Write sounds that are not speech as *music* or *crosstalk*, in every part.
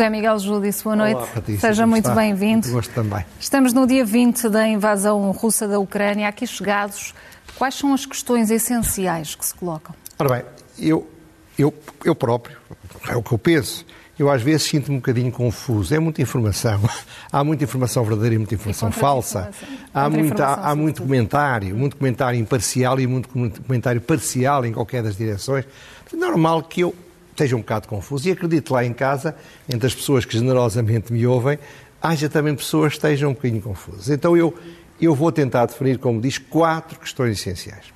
José Miguel Júdice, boa noite. Olá, Patrícia, Seja muito bem-vindo. Gosto também. Estamos no dia 20 da invasão russa da Ucrânia. Aqui chegados, quais são as questões essenciais que se colocam? Ora bem, eu, eu, eu próprio, é o que eu penso, eu às vezes sinto-me um bocadinho confuso. É muita informação. *laughs* Há muita informação verdadeira e muita informação E falsa. contra-informação. Há, muita, Contra-informação, há muito sobretudo. comentário, muito comentário imparcial e muito comentário parcial em qualquer das direções. É normal que eu esteja um bocado confuso. E acredito lá em casa, entre as pessoas que generosamente me ouvem, haja também pessoas que estejam um bocadinho confusas. Então eu, eu vou tentar definir, como diz, quatro questões essenciais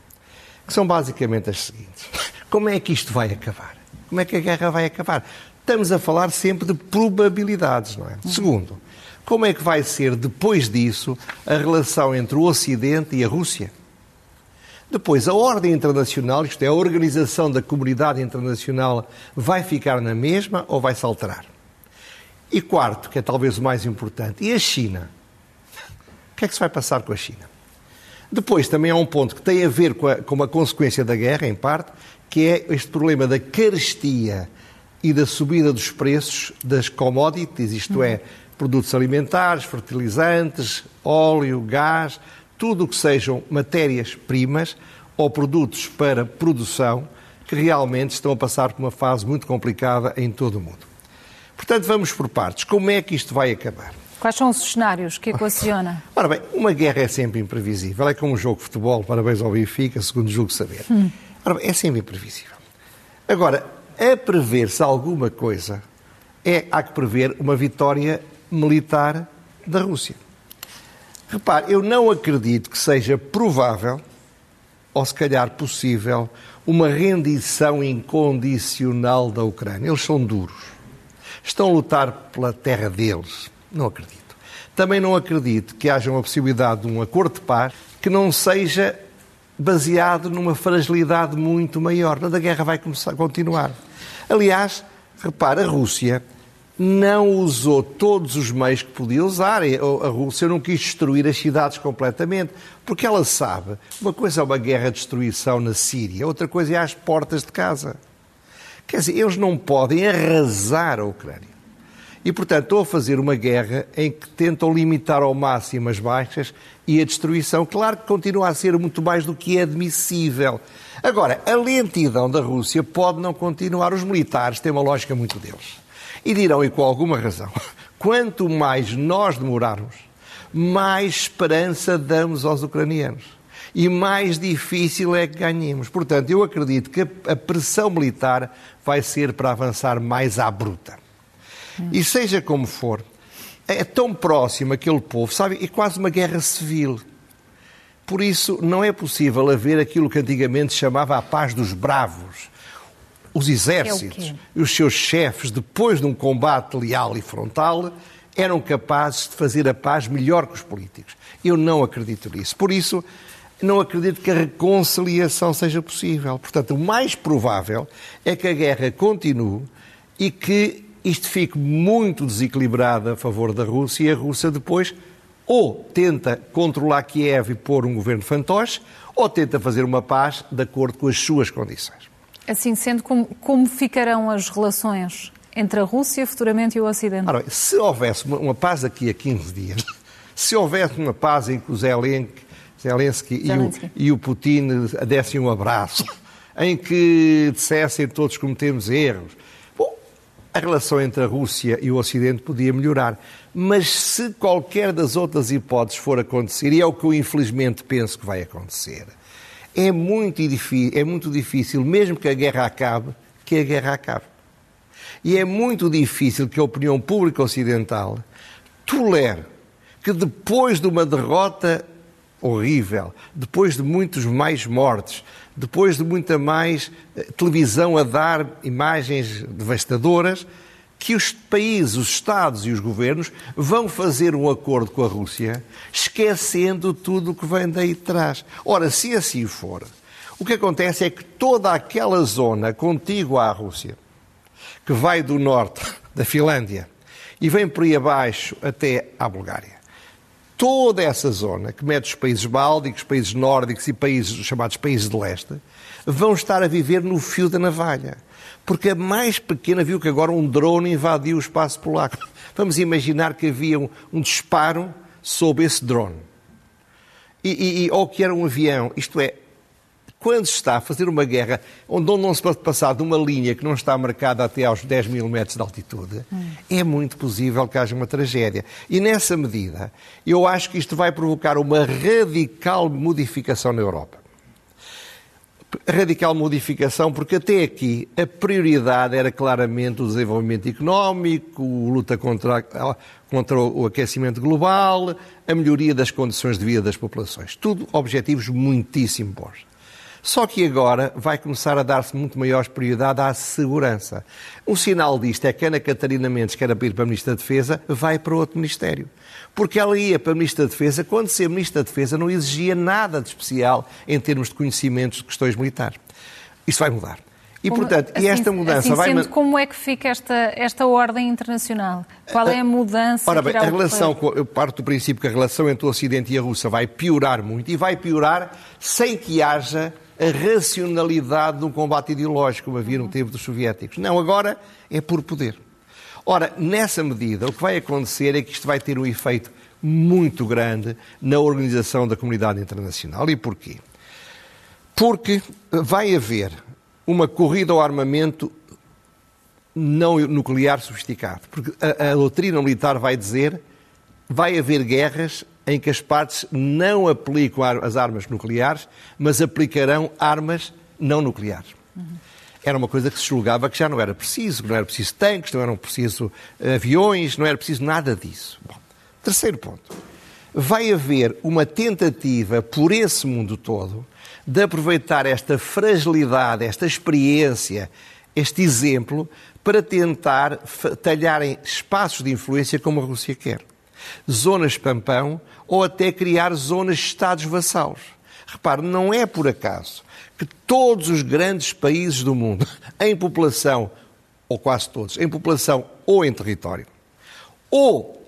que são basicamente as seguintes. *laughs* Como é que isto vai acabar? Como é que a guerra vai acabar? Estamos a falar sempre de probabilidades, não é? Segundo, como é que vai ser depois disso a relação entre o Ocidente e a Rússia? Depois, a ordem internacional, isto é, a organização da comunidade internacional, vai ficar na mesma ou vai se alterar? E quarto, que é talvez o mais importante, e a China? O que é que se vai passar com a China? Depois, também há um ponto que tem a ver com, a, com uma consequência da guerra, em parte, que é este problema da carestia e da subida dos preços das commodities, isto é, produtos alimentares, fertilizantes, óleo, gás, tudo o que sejam matérias-primas ou produtos para produção que realmente estão a passar por uma fase muito complicada em todo o mundo. Portanto, vamos por partes. Como é que isto vai acabar? Quais são os cenários que equaciona? *laughs* Ora bem, uma guerra é sempre imprevisível. É como um jogo de futebol, parabéns ao Benfica, segundo julgo saber. Ora bem, é sempre imprevisível. Agora, a prever-se alguma coisa, é, há que prever uma vitória militar da Rússia. Repare, eu não acredito que seja provável, ou se calhar possível, uma rendição incondicional da Ucrânia. Eles são duros. Estão a lutar pela terra deles. Não acredito. Também não acredito que haja uma possibilidade de um acordo de paz que não seja baseado numa fragilidade muito maior. Portanto, a guerra vai começar, continuar. Aliás, repare, a Rússia não usou todos os meios que podia usar. A Rússia não quis destruir as cidades completamente, porque ela sabe, uma coisa é uma guerra de destruição na Síria, outra coisa é às portas de casa. Quer dizer, eles não podem arrasar a Ucrânia. E, portanto, estão a fazer uma guerra em que tentam limitar ao máximo as baixas e a destruição. Claro que continua a ser muito mais do que é admissível. Agora, a lentidão da Rússia pode não continuar. Os militares têm uma lógica muito deles. E dirão, e com alguma razão, *laughs* quanto mais nós demorarmos, mais esperança damos aos ucranianos. E mais difícil é que ganhemos. Portanto, eu acredito que a pressão militar vai ser para avançar mais à bruta. E seja como for, é tão próximo aquele povo, sabe? É quase uma guerra civil. Por isso, não é possível haver aquilo que antigamente se chamava a paz dos bravos. Os exércitos É e os seus chefes, depois de um combate leal e frontal, eram capazes de fazer a paz melhor que os políticos. Eu não acredito nisso. Por isso, não acredito que a reconciliação seja possível. Portanto, o mais provável é que a guerra continue e que isto fique muito desequilibrado a favor da Rússia e a Rússia depois ou tenta controlar Kiev e pôr um governo fantoche ou tenta fazer uma paz de acordo com as suas condições. Assim sendo, como, como ficarão as relações entre a Rússia futuramente e o Ocidente? Ora se houvesse uma, uma paz daqui a 15 dias, *laughs* se houvesse uma paz em que o Zelensky, Zelensky, e, o, Zelensky. e o Putin dessem um abraço, *laughs* em que dissessem todos cometemos erros, a relação entre a Rússia e o Ocidente podia melhorar. Mas se qualquer das outras hipóteses for acontecer, e é o que eu infelizmente penso que vai acontecer, é muito, difícil, é muito difícil, mesmo que a guerra acabe, que a guerra acabe. E é muito difícil que a opinião pública ocidental tolere que depois de uma derrota horrível, depois de muitos mais mortes, depois de muita mais eh, televisão a dar imagens devastadoras, que os países, os Estados e os governos vão fazer um acordo com a Rússia, esquecendo tudo o que vem daí de trás. Ora, se assim for, o que acontece é que toda aquela zona contígua à Rússia, que vai do norte *laughs* da Finlândia e vem por aí abaixo até à Bulgária, toda essa zona, que mete os países bálticos, países nórdicos e países chamados países de leste, vão estar a viver no fio da navalha. Porque a mais pequena viu que agora um drone invadiu o espaço polaco. *laughs* Vamos imaginar que havia um, um disparo sob esse drone. E, e, ou que era um avião. Isto é, quando se está a fazer uma guerra onde não se pode passar de uma linha que não está marcada até aos 10 mil metros de altitude, hum. é muito possível que haja uma tragédia. E nessa medida, eu acho que isto vai provocar uma radical modificação na Europa. Radical modificação, porque até aqui a prioridade era claramente o desenvolvimento económico, a luta contra, contra o aquecimento global, a melhoria das condições de vida das populações. Tudo objetivos muitíssimo bons. Só que agora vai começar a dar-se muito maior prioridade à segurança. Um sinal disto é que Ana Catarina Mendes, que era para ir para a Ministra da Defesa, vai para outro Ministério. Porque ela ia para a Ministra da Defesa, quando ser Ministra da Defesa não exigia nada de especial em termos de conhecimentos de questões militares. Isso vai mudar. E, como, portanto, assim, e esta mudança assim vai... Sendo, como é que fica esta, esta ordem internacional? Qual é a mudança? Ora bem, a relação, eu parto do princípio que a relação entre o Ocidente e a Rússia vai piorar muito e vai piorar sem que haja a racionalidade de um combate ideológico, como havia no tempo dos soviéticos. Não, agora é por poder. Ora, nessa medida, o que vai acontecer é que isto vai ter um efeito muito grande na organização da comunidade internacional. E porquê? Porque vai haver uma corrida ao armamento não nuclear sofisticado. Porque a, a doutrina militar vai dizer vai haver guerras em que as partes não aplicam as armas nucleares, mas aplicarão armas não nucleares. Uhum. Era uma coisa que se julgava que já não era preciso, que não era preciso tanques, não eram preciso aviões, não era preciso nada disso. Bom, terceiro ponto. Vai haver uma tentativa por esse mundo todo de aproveitar esta fragilidade, esta experiência, este exemplo, para tentar talharem espaços de influência como a Rússia quer zonas pampão ou até criar zonas de Estados vassalos. Repare, não é por acaso que todos os grandes países do mundo, *laughs* em população, ou quase todos, em população ou em território, ou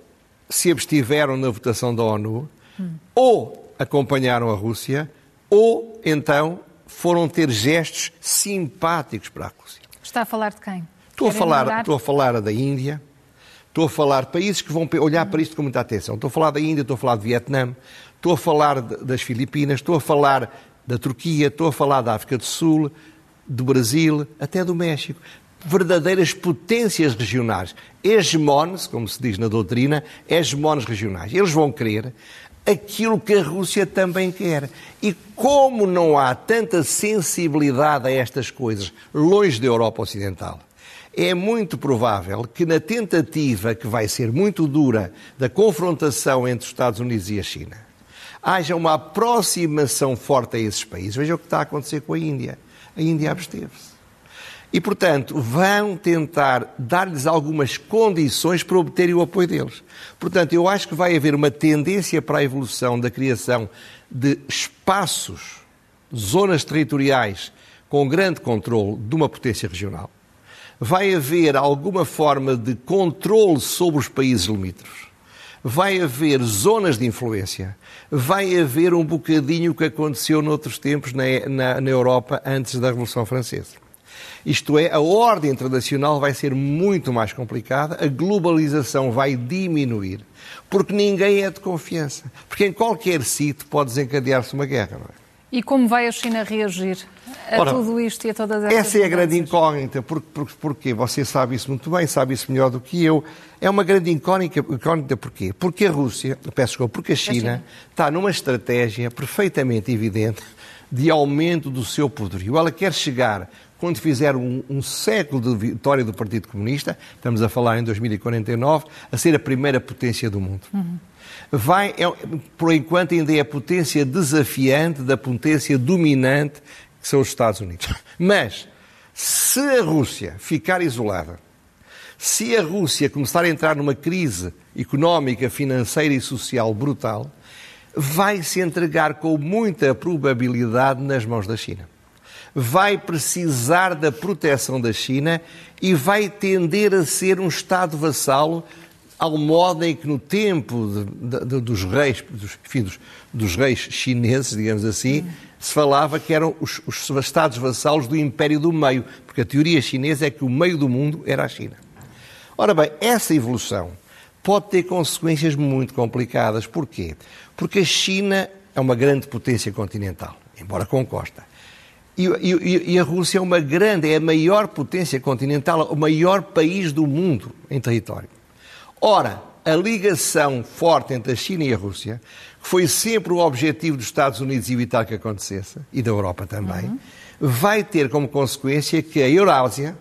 se abstiveram na votação da ONU, hum. ou acompanharam a Rússia, ou então foram ter gestos simpáticos para a Rússia. Está a falar de quem? Estou a falar, estou a falar da Índia, Estou a falar de países que vão olhar para isto com muita atenção. Estou a falar da Índia, estou a falar de Vietnã, estou a falar das Filipinas, estou a falar da Turquia, estou a falar da África do Sul, do Brasil, até do México. Verdadeiras potências regionais, hegemones, como se diz na doutrina, hegemones regionais. Eles vão querer aquilo que a Rússia também quer. E como não há tanta sensibilidade a estas coisas longe da Europa Ocidental, é muito provável que na tentativa, que vai ser muito dura, da confrontação entre os Estados Unidos e a China, haja uma aproximação forte a esses países. Veja o que está a acontecer com a Índia. A Índia absteve-se. E, portanto, vão tentar dar-lhes algumas condições para obterem o apoio deles. Portanto, eu acho que vai haver uma tendência para a evolução da criação de espaços, zonas territoriais com grande controle de uma potência regional vai haver alguma forma de controle sobre os países limítrofes, vai haver zonas de influência, vai haver um bocadinho o que aconteceu noutros tempos na, na, na Europa antes da Revolução Francesa. Isto é, a ordem internacional vai ser muito mais complicada, a globalização vai diminuir, porque ninguém é de confiança. Porque em qualquer sítio pode desencadear-se uma guerra, não é? E como vai a China reagir a Ora, tudo isto e a todas essas Essa é a grande incógnita. Por, por, porquê? Você sabe isso muito bem, sabe isso melhor do que eu. É uma grande incógnita, incógnita porquê? Porque a Rússia, peço desculpa, porque a China, a China está numa estratégia perfeitamente evidente de aumento do seu poderio. Ela quer chegar, quando fizer um, um, século de vitória do Partido Comunista, estamos a falar em 2049, a ser a primeira potência do mundo. Uhum vai, é, por enquanto, ainda é a potência desafiante da potência dominante que são os Estados Unidos. *laughs* Mas, se a Rússia ficar isolada, se a Rússia começar a entrar numa crise económica, financeira e social brutal, vai se entregar com muita probabilidade nas mãos da China. Vai precisar da proteção da China e vai tender a ser um Estado vassalo ao modo em que no tempo de, de, dos reis, dos, enfim, dos, dos, reis chineses, digamos assim, hum. se falava que eram os, os vassalos do Império do Meio, porque a teoria chinesa é que o meio do mundo era a China. Ora bem, essa evolução pode ter consequências muito complicadas. Porquê? Porque a China é uma grande potência continental, embora com costa. E, e, e, a Rússia é uma grande, é a maior potência continental, o maior país do mundo em território. Ora, a ligação forte entre a China e a Rússia, que foi sempre o objetivo dos Estados Unidos evitar que acontecesse, e da Europa também, uhum. vai ter como consequência que a Eurásia,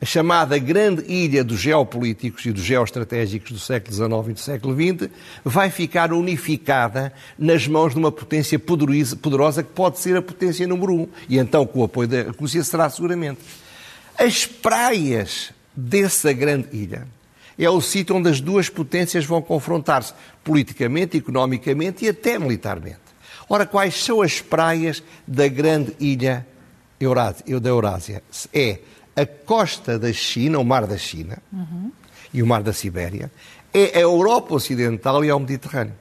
a chamada grande ilha dos geopolíticos e dos geoestratégicos do século XIX e do século XX, vai ficar unificada nas mãos de uma potência poderosa que pode ser a potência número um. E então, com o apoio da Rússia, será seguramente. As praias dessa grande ilha é o sítio onde as duas potências vão confrontar-se politicamente, economicamente e até militarmente. Ora, quais são as praias da grande ilha da Eurásia? É a costa da China, o Mar da China uhum. e o Mar da Sibéria, é a Europa Ocidental e ao Mediterrâneo.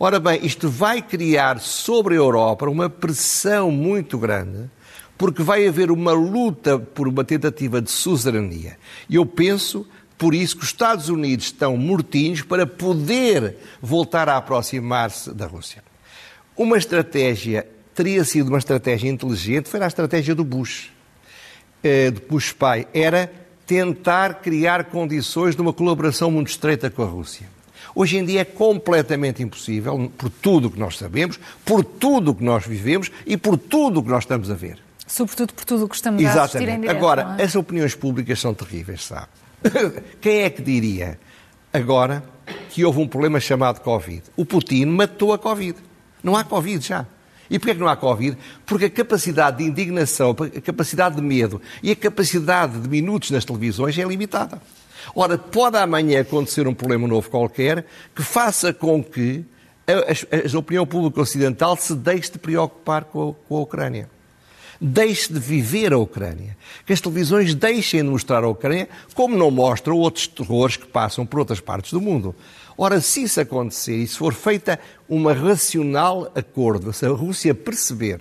Ora bem, isto vai criar sobre a Europa uma pressão muito grande, porque vai haver uma luta por uma tentativa de suzerania. E eu penso, por isso, que os Estados Unidos estão mortinhos para poder voltar a aproximar-se da Rússia. Uma estratégia, teria sido uma estratégia inteligente, foi a estratégia do Bush eh, de Bush pai era tentar criar condições de uma colaboração muito estreita com a Rússia. Hoje em dia é completamente impossível, por tudo o que nós sabemos, por tudo o que nós vivemos e por tudo o que nós estamos a ver. Sobretudo por tudo o que estamos Exatamente. a assistir em direto, Agora, é? as opiniões públicas são terríveis, sabe? *laughs* Quem é que diria agora que houve um problema chamado Covid? O Putin matou a Covid. Não há Covid já. E porquê é que não há Covid? Porque a capacidade de indignação, a capacidade de medo e a capacidade de minutos nas televisões é limitada. Ora, pode amanhã acontecer um problema novo qualquer que faça com que a, a, a opinião pública ocidental se deixe de preocupar com a, com a Ucrânia. Deixe de viver a Ucrânia. Que as televisões deixem de mostrar a Ucrânia como não mostram outros terrores que passam por outras partes do mundo. Ora, se isso acontecer e se for feita uma racional acordo, se a Rússia perceber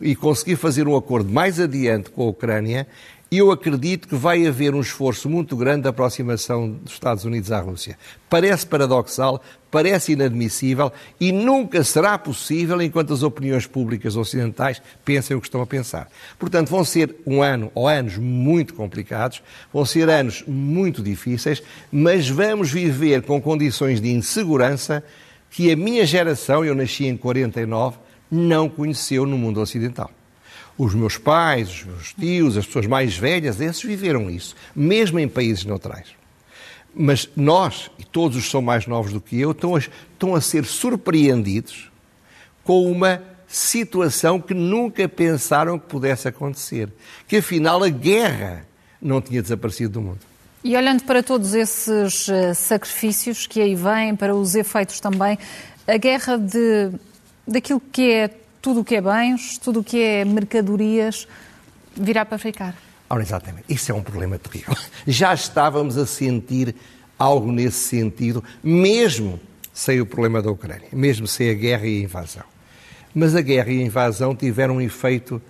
e conseguir fazer um acordo mais adiante com a Ucrânia, eu acredito que vai haver um esforço muito grande de aproximação dos Estados Unidos à Rússia. Parece paradoxal, parece inadmissível e nunca será possível enquanto as opiniões públicas ocidentais pensem o que estão a pensar. Portanto, vão ser um ano ou anos muito complicados, vão ser anos muito difíceis, mas vamos viver com condições de insegurança que a minha geração, eu nasci em 49, não conheceu no mundo ocidental. Os meus pais, os meus tios, as pessoas mais velhas, esses viveram isso, mesmo em países neutrais. Mas nós, e todos os que são mais novos do que eu, estão a, estão a ser surpreendidos com uma situação que nunca pensaram que pudesse acontecer. Que afinal a guerra não tinha desaparecido do mundo. E olhando para todos esses eh, sacrifícios que aí vêm, para os efeitos também, a guerra de, daquilo que é tudo o que é bens, tudo o que é mercadorias, virá para ficar. Ora, exatamente. Isso é um problema terrível. *laughs* Já estávamos a sentir algo nesse sentido, mesmo sem o problema da Ucrânia, mesmo sem a guerra e a invasão. Mas a guerra e a invasão tiveram um efeito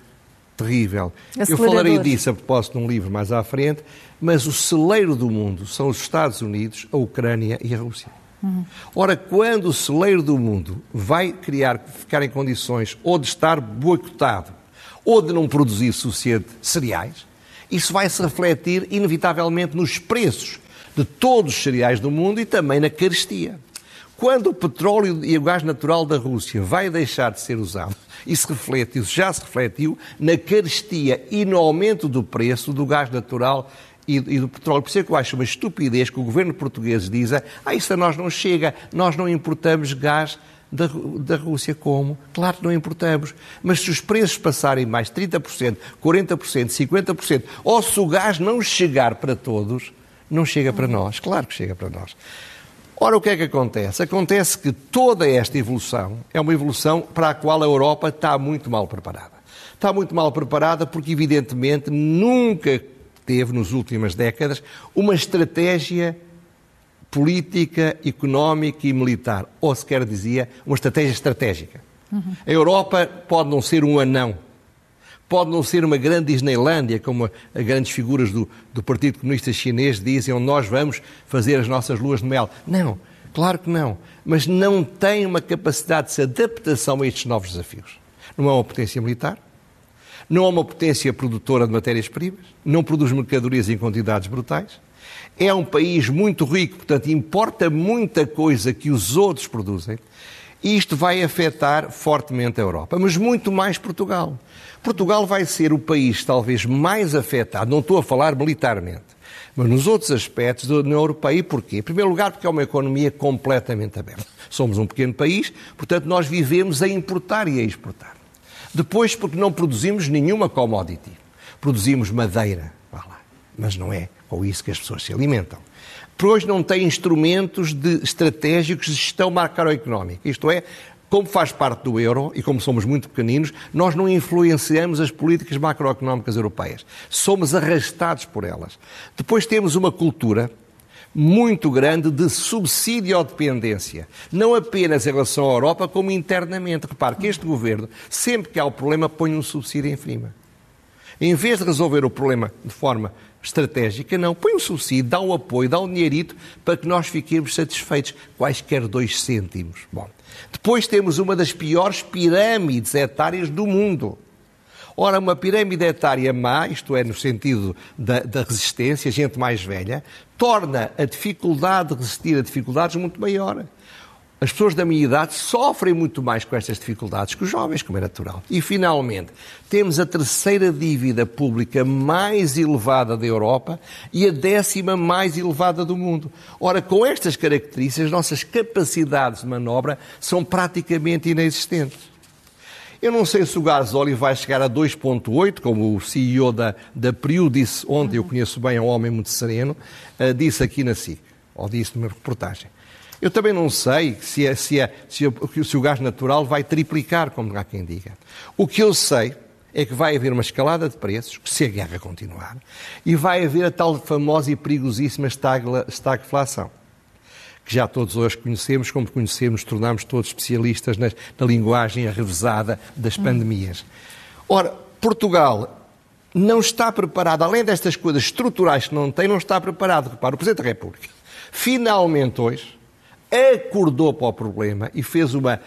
terrível. Eu falarei disso a propósito num livro mais à frente, mas o celeiro do mundo são os Estados Unidos, a Ucrânia e a Rússia. Ora, quando o celeiro do mundo vai criar, ficar em condições ou de estar boicotado ou de não produzir suficiente cereais, isso vai se refletir inevitavelmente nos preços de todos os cereais do mundo e também na carestia. Quando o petróleo e o gás natural da Rússia vai deixar de ser usado, isso reflete, isso já se refletiu na carestia e no aumento do preço do gás natural e, e, do petróleo. Por isso é que eu acho uma estupidez que o governo português diz ah, isso a nós não chega, nós não importamos gás da, da Rússia. Como? Claro que não importamos. Mas se os preços passarem mais 30%, 40%, 50%, ou se o gás não chegar para todos, não chega para nós. Claro que chega para nós. Ora, o que é que acontece? Acontece que toda esta evolução é uma evolução para a qual a Europa está muito mal preparada. Está muito mal preparada porque, evidentemente, nunca teve, nas últimas décadas, uma estratégia política, económica e militar, ou se quer dizia, uma estratégia estratégica. Uhum. A Europa pode não ser um anão, pode não ser uma grande Disneylândia, como as grandes figuras do, do Partido Comunista Chinês dizem, onde nós vamos fazer as nossas luas de mel. Não, claro que não. Mas não tem uma capacidade de adaptação a estes novos desafios. Não é uma potência militar, não é uma potência produtora de matérias-primas, não produz mercadorias em quantidades brutais, é um país muito rico, portanto, importa muita coisa que os outros produzem. E isto vai afetar fortemente a Europa, mas muito mais Portugal. Portugal vai ser o país talvez mais afetado, não estou a falar militarmente, mas nos outros aspectos da União Europeia. E porquê? Em primeiro lugar, porque é uma economia completamente aberta. Somos um pequeno país, portanto, nós vivemos a importar e a exportar. Depois, porque não produzimos nenhuma commodity. Produzimos madeira, mas não é com isso que as pessoas se alimentam. Pois não têm instrumentos de estratégicos de gestão macroeconómica. Isto é, como faz parte do euro e como somos muito pequeninos, nós não influenciamos as políticas macroeconómicas europeias. Somos arrastados por elas. Depois temos uma cultura muito grande de subsídio ou dependência. Não apenas em relação à Europa, como internamente. Repare que este governo, sempre que há o problema, põe um subsídio em cima. Em vez de resolver o problema de forma estratégica, não. Põe um subsídio, dá um apoio, dá um dinheirito para que nós fiquemos satisfeitos, quaisquer dois cêntimos. Bom, depois temos uma das piores pirâmides etárias do mundo. Ora, uma pirâmide etária má, isto é, no sentido da, da, resistência, gente mais velha, torna a dificuldade de resistir a dificuldades muito maior as pessoas da minha idade sofrem muito mais com estas dificuldades que os jovens, como é natural. E, finalmente, temos a terceira dívida pública mais elevada da Europa e a décima mais elevada do mundo. Ora, com estas características, nossas capacidades de manobra são praticamente inexistentes. Eu não sei se o gasóleo vai chegar a 2,8, como o CEO da, da Priu disse ontem, eu conheço bem, é um homem muito sereno, uh, disse aqui na SIC, ou disse numa reportagem. Eu também não sei se, é, se, é, se, é, se o gás natural vai triplicar, como há quem diga. O que eu sei é que vai haver uma escalada de preços, se a guerra continuar, e vai haver a tal famosa e perigosíssima estagflação, que já todos hoje conhecemos, como conhecemos, tornamos todos especialistas na, na linguagem arrevesada das pandemias. Ora, Portugal não está preparado, além destas coisas estruturais que não tem, não está preparado. Repara, o Presidente da República, finalmente hoje, acordou para o problema e fez uma.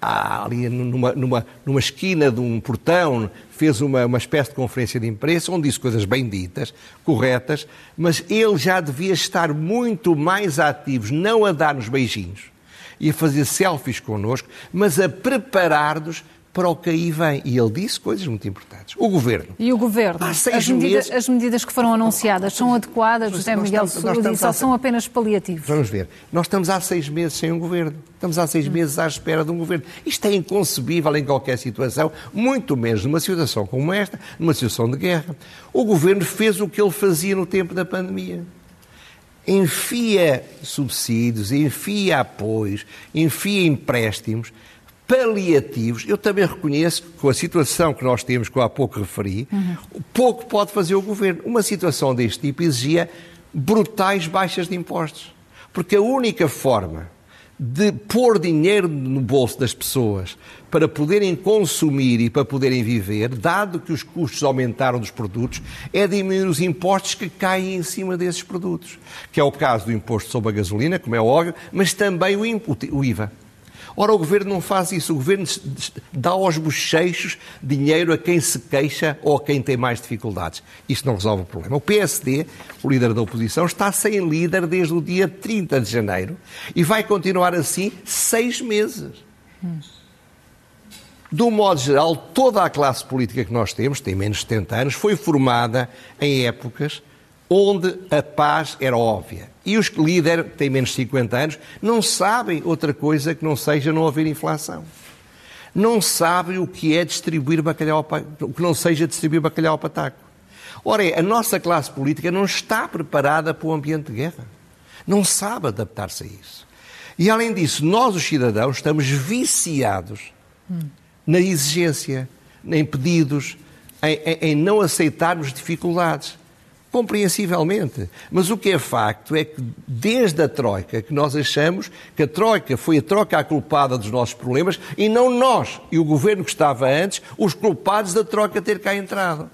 Ali numa, numa, numa esquina de um portão, fez uma, uma espécie de conferência de imprensa onde disse coisas bem ditas, corretas, mas ele já devia estar muito mais ativo, não a dar-nos beijinhos e a fazer selfies connosco, mas a preparar-nos para o que aí vem. E ele disse coisas muito importantes. O Governo. E o Governo? Há seis as, medidas, as medidas que foram anunciadas são adequadas, José Miguel Sousa, ou são apenas paliativos? Vamos ver. Nós estamos há seis meses sem um Governo. Estamos há seis meses à espera de um Governo. Isto é inconcebível em qualquer situação, muito menos numa situação como esta, numa situação de guerra. O Governo fez o que ele fazia no tempo da pandemia enfia subsídios, enfia apoios, enfia empréstimos paliativos, eu também reconheço que com a situação que nós temos, que eu há pouco referi, uhum. pouco pode fazer o governo. Uma situação deste tipo exigia brutais baixas de impostos. Porque a única forma de pôr dinheiro no bolso das pessoas para poderem consumir e para poderem viver, dado que os custos aumentaram dos produtos, é diminuir os impostos que caem em cima desses produtos. Que é o caso do imposto sobre a gasolina, como é óbvio, mas também o IVA. Ora, o governo não faz isso. O governo dá aos bochechos dinheiro a quem se queixa ou a quem tem mais dificuldades. Isso não resolve o problema. O PSD, o líder da oposição, está sem líder desde o dia 30 de janeiro e vai continuar assim seis meses. De um modo geral, toda a classe política que nós temos, tem menos de 70 anos, foi formada em épocas onde a paz era óbvia. E os líderes, que têm menos de 50 anos, não sabem outra coisa que não seja não haver inflação. Não sabem o que é distribuir bacalhau, o que não seja distribuir bacalhau ao pataco. Ora, a nossa classe política não está preparada para o ambiente de guerra. Não sabe adaptar-se a isso. E, além disso, nós, os cidadãos, estamos viciados na exigência, em pedidos, em, em, em não aceitarmos dificuldades. Compreensivelmente. Mas o que é facto é que, desde a Troika, que nós achamos que a Troika foi a Troika a culpada dos nossos problemas e não nós e o governo que estava antes, os culpados da Troika ter cá entrado.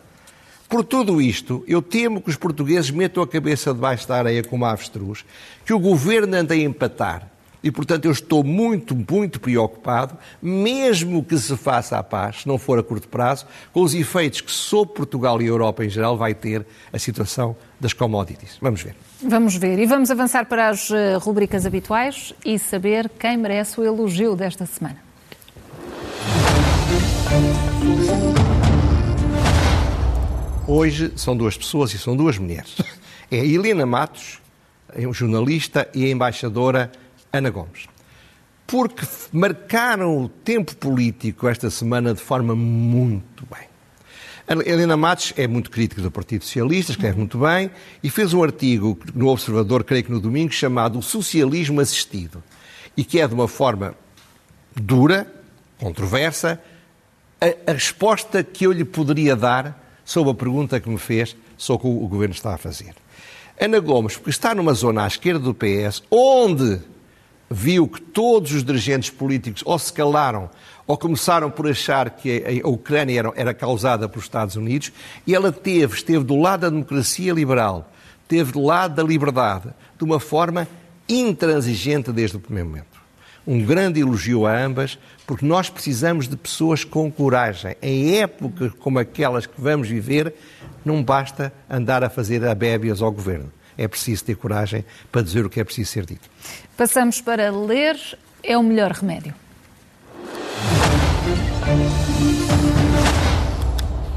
Por tudo isto, eu temo que os portugueses metam a cabeça debaixo da areia como avestruz, que o governo anda a empatar e, portanto, eu estou muito, muito preocupado, mesmo que se faça a paz, se não for a curto prazo, com os efeitos que sobre Portugal e a Europa em geral vai ter a situação das commodities. Vamos ver. Vamos ver. E vamos avançar para as eh, rubricas habituais e saber quem merece o elogio desta semana. Hoje são duas pessoas e são duas mulheres. *laughs* É a Helena Matos, jornalista e embaixadora Ana Gomes. Porque marcaram o tempo político esta semana de forma muito bem. A Helena Matos é muito crítica do Partido Socialista, escreve muito bem, e fez um artigo no Observador, creio que no domingo, chamado O Socialismo Assistido, e que é de uma forma dura, controversa, a, a resposta que eu lhe poderia dar sobre a pergunta que me fez sobre o que o Governo está a fazer. Ana Gomes, porque está numa zona à esquerda do PS, onde viu que todos os dirigentes políticos ou se calaram ou começaram por achar que a Ucrânia era, era causada pelos Estados Unidos, e ela teve, esteve do lado da democracia liberal, esteve do lado da liberdade, de uma forma intransigente desde o primeiro momento. Um grande elogio a ambas, porque nós precisamos de pessoas com coragem. Em épocas como aquelas que vamos viver, não basta andar a fazer abébias ao governo é preciso ter coragem para dizer o que é preciso ser dito. Passamos para ler é o melhor remédio.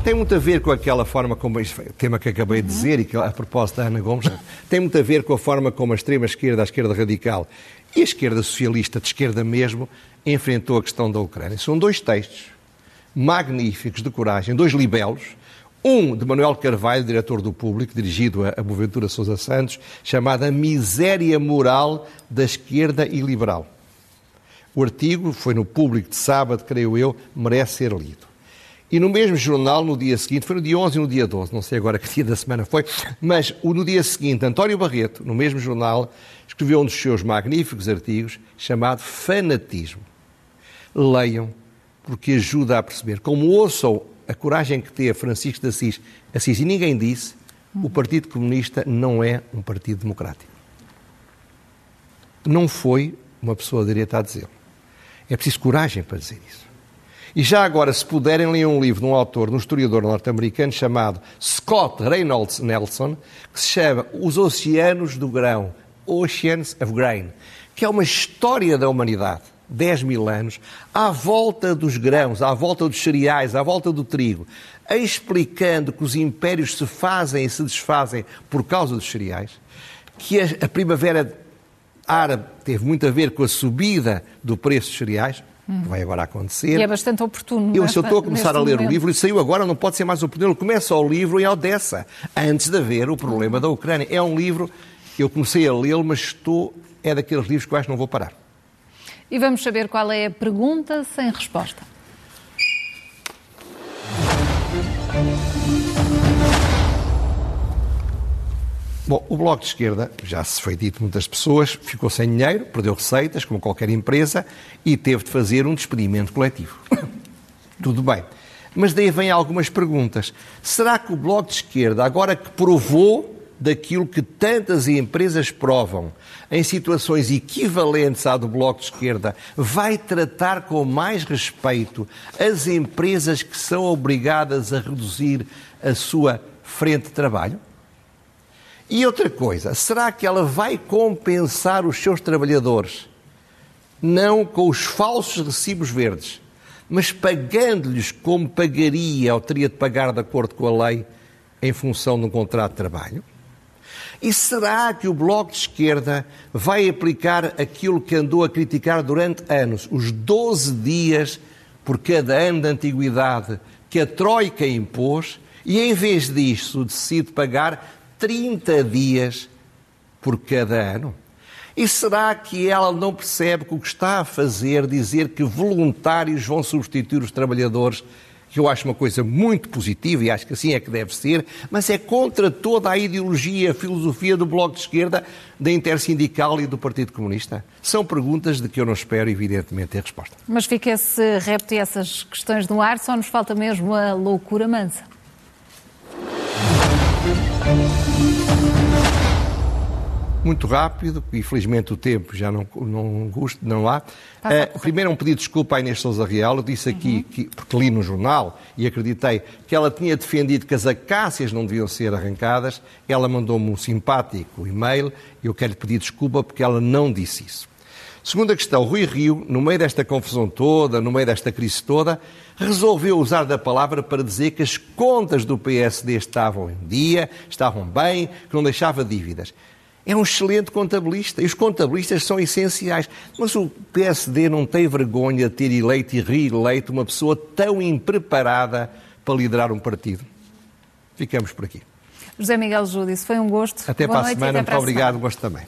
Tem muito a ver com aquela forma como, o tema que acabei de dizer e que a propósito da Ana Gomes, tem muito a ver com a forma como a extrema-esquerda, a esquerda radical e a esquerda socialista, de esquerda mesmo, enfrentou a questão da Ucrânia. São dois textos magníficos de coragem, dois libelos, um de Manuel Carvalho, diretor do Público, dirigido a Boaventura Sousa Santos, chamada Miséria Moral da Esquerda e Liberal. O artigo foi no Público de sábado, creio eu, merece ser lido. E no mesmo jornal, no dia seguinte, foi no dia 11 e no dia 12, não sei agora que dia da semana foi, mas no dia seguinte, António Barreto, no mesmo jornal, escreveu um dos seus magníficos artigos chamado Fanatismo. Leiam, porque ajuda a perceber. Como ouçam a coragem que teve Francisco de Assis, Assis e ninguém disse, o Partido Comunista não é um partido democrático. Não foi uma pessoa de direita a dizer. É preciso coragem para dizer isso. E já agora, se puderem, ler um livro de um autor, de um historiador norte-americano chamado Scott Reynolds Nelson, que se chama Os Oceanos do Grão, Oceans of Grain, que é uma história da humanidade 10 mil anos, à volta dos grãos, à volta dos cereais, à volta do trigo, explicando que os impérios se fazem e se desfazem por causa dos cereais, que a, primavera árabe teve muito a ver com a subida do preço dos cereais, que vai agora acontecer. E é bastante oportuno. Eu, nesta, se eu estou a começar a ler momento. o livro, e saiu agora, não pode ser mais oportuno. Ele começa o livro em Odessa, antes de haver o problema da Ucrânia. É um livro, eu comecei a lê-lo, mas estou, é daqueles livros que eu acho que não vou parar. E vamos saber qual é a pergunta sem resposta. Bom, o Bloco de Esquerda, já se foi dito muitas pessoas, ficou sem dinheiro, perdeu receitas, como qualquer empresa, e teve de fazer um despedimento coletivo. *coughs* Tudo bem. Mas daí vêm algumas perguntas. Será que o Bloco de Esquerda, agora que provou daquilo que tantas empresas provam em situações equivalentes à do Bloco de Esquerda, vai tratar com mais respeito as empresas que são obrigadas a reduzir a sua frente de trabalho? E outra coisa, será que ela vai compensar os seus trabalhadores não com os falsos recibos verdes, mas pagando-lhes como pagaria ou teria de pagar de acordo com a lei em função de um contrato de trabalho? E será que o Bloco de Esquerda vai aplicar aquilo que andou a criticar durante anos, os 12 dias por cada ano de antiguidade que a Troika impôs, e em vez disso decide pagar 30 dias por cada ano? E será que ela não percebe que o que está a fazer dizer que voluntários vão substituir os trabalhadores que eu acho uma coisa muito positiva e acho que assim é que deve ser, mas é contra toda a ideologia, a filosofia do Bloco de Esquerda, da Intersindical e do Partido Comunista? São perguntas de que eu não espero, evidentemente, ter resposta. Mas fica esse repto e essas questões no ar, só nos falta mesmo a loucura mansa. Muito rápido, infelizmente o tempo já não, não, não há. Uh, primeiro, um pedido de desculpa à Inês Souza Real. Eu disse aqui, uhum. que, porque li no jornal e acreditei que ela tinha defendido que as acácias não deviam ser arrancadas. Ela mandou-me um simpático e-mail e eu quero lhe pedir desculpa porque ela não disse isso. Segunda questão, Rui Rio, no meio desta confusão toda, no meio desta crise toda, resolveu usar da palavra para dizer que as contas do PSD estavam em dia, estavam bem, que não deixava dívidas é um excelente contabilista e os contabilistas são essenciais. Mas o PSD não tem vergonha de ter eleito e reeleito uma pessoa tão impreparada para liderar um partido. Ficamos por aqui. José Miguel Júdice, foi um gosto. Até Boa para a semana, muito obrigado, gosto também.